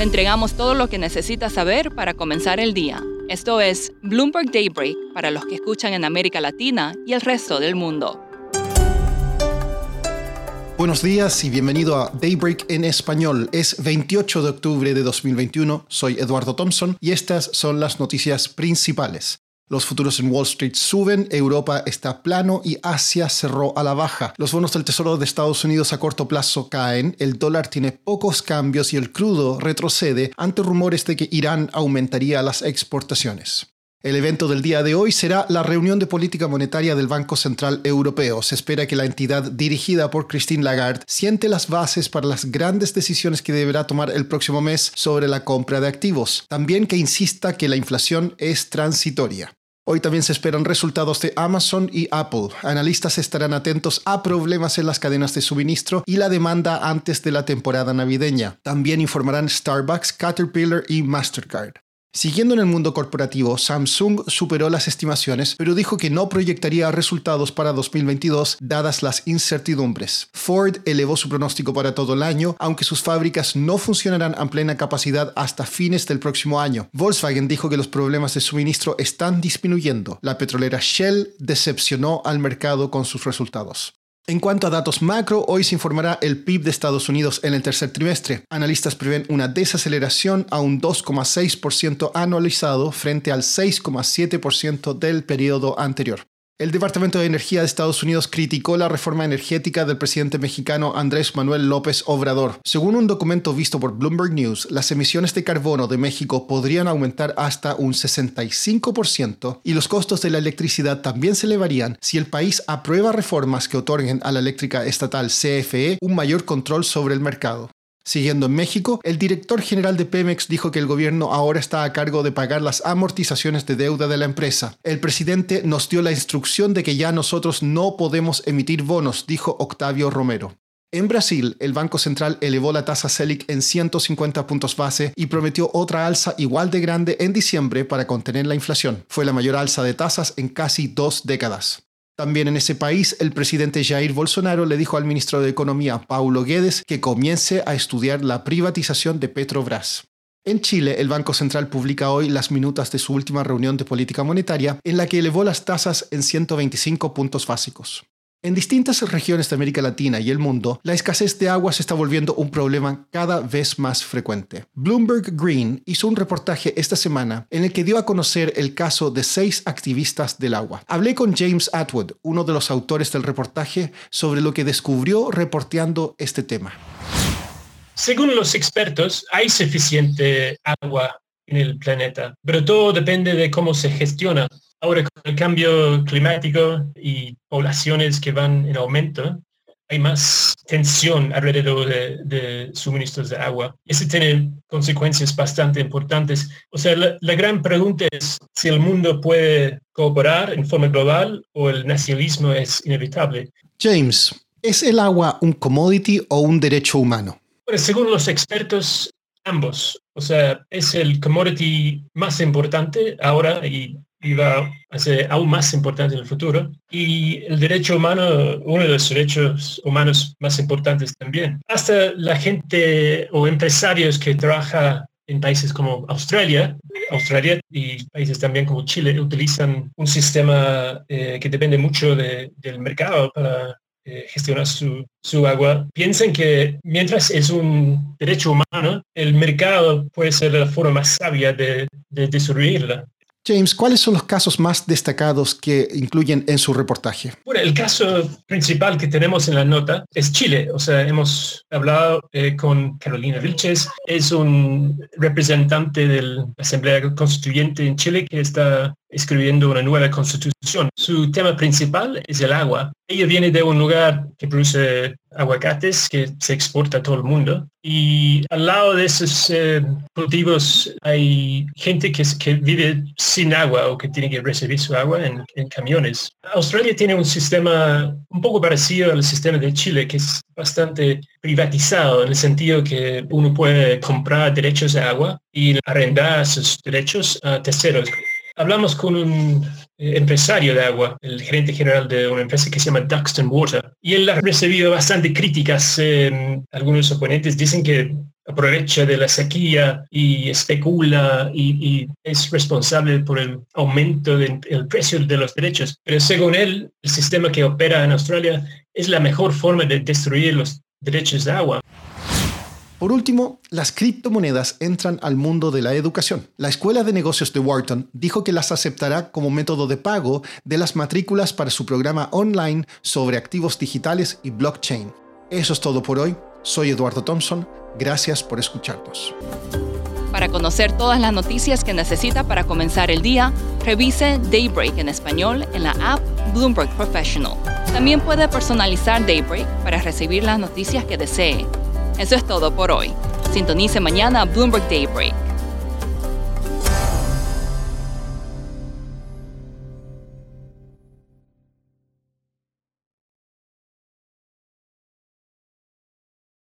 Le entregamos todo lo que necesita saber para comenzar el día. Esto es Bloomberg Daybreak para los que escuchan en América Latina y el resto del mundo. Buenos días y bienvenido a Daybreak en español. Es 28 de octubre de 2021, soy Eduardo Thompson y estas son las noticias principales. Los futuros en Wall Street suben, Europa está plano y Asia cerró a la baja. Los bonos del Tesoro de Estados Unidos a corto plazo caen, el dólar tiene pocos cambios y el crudo retrocede ante rumores de que Irán aumentaría las exportaciones. El evento del día de hoy será la reunión de política monetaria del Banco Central Europeo. Se espera que la entidad dirigida por Christine Lagarde siente las bases para las grandes decisiones que deberá tomar el próximo mes sobre la compra de activos. También que insista que la inflación es transitoria. Hoy también se esperan resultados de Amazon y Apple. Analistas estarán atentos a problemas en las cadenas de suministro y la demanda antes de la temporada navideña. También informarán Starbucks, Caterpillar y Mastercard. Siguiendo en el mundo corporativo, Samsung superó las estimaciones, pero dijo que no proyectaría resultados para 2022 dadas las incertidumbres. Ford elevó su pronóstico para todo el año, aunque sus fábricas no funcionarán a plena capacidad hasta fines del próximo año. Volkswagen dijo que los problemas de suministro están disminuyendo. La petrolera Shell decepcionó al mercado con sus resultados. En cuanto a datos macro, hoy se informará el PIB de Estados Unidos en el tercer trimestre. Analistas prevén una desaceleración a un 2,6% anualizado frente al 6,7% del periodo anterior. El Departamento de Energía de Estados Unidos criticó la reforma energética del presidente mexicano Andrés Manuel López Obrador. Según un documento visto por Bloomberg News, las emisiones de carbono de México podrían aumentar hasta un 65% y los costos de la electricidad también se elevarían si el país aprueba reformas que otorguen a la eléctrica estatal CFE un mayor control sobre el mercado. Siguiendo en México, el director general de Pemex dijo que el gobierno ahora está a cargo de pagar las amortizaciones de deuda de la empresa. El presidente nos dio la instrucción de que ya nosotros no podemos emitir bonos, dijo Octavio Romero. En Brasil, el Banco Central elevó la tasa Selic en 150 puntos base y prometió otra alza igual de grande en diciembre para contener la inflación. Fue la mayor alza de tasas en casi dos décadas. También en ese país, el presidente Jair Bolsonaro le dijo al ministro de Economía, Paulo Guedes, que comience a estudiar la privatización de Petrobras. En Chile, el Banco Central publica hoy las minutas de su última reunión de política monetaria, en la que elevó las tasas en 125 puntos básicos. En distintas regiones de América Latina y el mundo, la escasez de agua se está volviendo un problema cada vez más frecuente. Bloomberg Green hizo un reportaje esta semana en el que dio a conocer el caso de seis activistas del agua. Hablé con James Atwood, uno de los autores del reportaje, sobre lo que descubrió reporteando este tema. Según los expertos, hay suficiente agua en el planeta, pero todo depende de cómo se gestiona. Ahora con el cambio climático y poblaciones que van en aumento, hay más tensión alrededor de, suministros de agua. Eso tiene consecuencias bastante importantes. O sea, la, la, gran pregunta es si el mundo puede cooperar en forma global o el nacionalismo es inevitable. James, ¿es el agua un commodity o un derecho humano? Bueno, según los expertos, ambos. O sea, es el commodity más importante ahora y y va a ser aún más importante en el futuro. Y el derecho humano, uno de los derechos humanos más importantes también. Hasta la gente o empresarios que trabaja en países como Australia, Australia y países también como Chile utilizan un sistema eh, que depende mucho del mercado para eh, gestionar su, su, agua. Piensen que mientras es un derecho humano, el mercado puede ser la forma más sabia de, de destruirla. James, ¿cuáles son los casos más destacados que incluyen en su reportaje? Bueno, el caso principal que tenemos en la nota es Chile. O sea, hemos hablado eh, con Carolina Vilches, es un representante de la Asamblea Constituyente en Chile que está escribiendo una nueva constitución. Su tema principal es el agua. Ella viene de un lugar que produce aguacates que se exporta a todo el mundo y al lado de esos eh, cultivos hay gente que, que, vive sin agua o que tiene que recibir su agua en, en, camiones. Australia tiene un sistema un poco parecido al sistema de Chile que es bastante privatizado en el sentido que uno puede comprar derechos de agua y arrendar sus derechos a terceros hablamos con un eh, empresario de agua, el gerente general de una empresa que se llama Duxton Water, y él ha recibido bastante críticas. algunos oponentes dicen que aprovecha de la sequía y especula y, es responsable por el aumento del precio de los derechos. Pero según él, el sistema que opera en Australia es la mejor forma de destruir los derechos de agua. Por último, las criptomonedas entran al mundo de la educación. La Escuela de Negocios de Wharton dijo que las aceptará como método de pago de las matrículas para su programa online sobre activos digitales y blockchain. Eso es todo por hoy. Soy Eduardo Thompson. Gracias por escucharnos. Para conocer todas las noticias que necesita para comenzar el día, revise Daybreak en español en la app Bloomberg Professional. También puede personalizar Daybreak para recibir las noticias que desee eso es todo por hoy. Sintonice mañana Bloomberg Daybreak.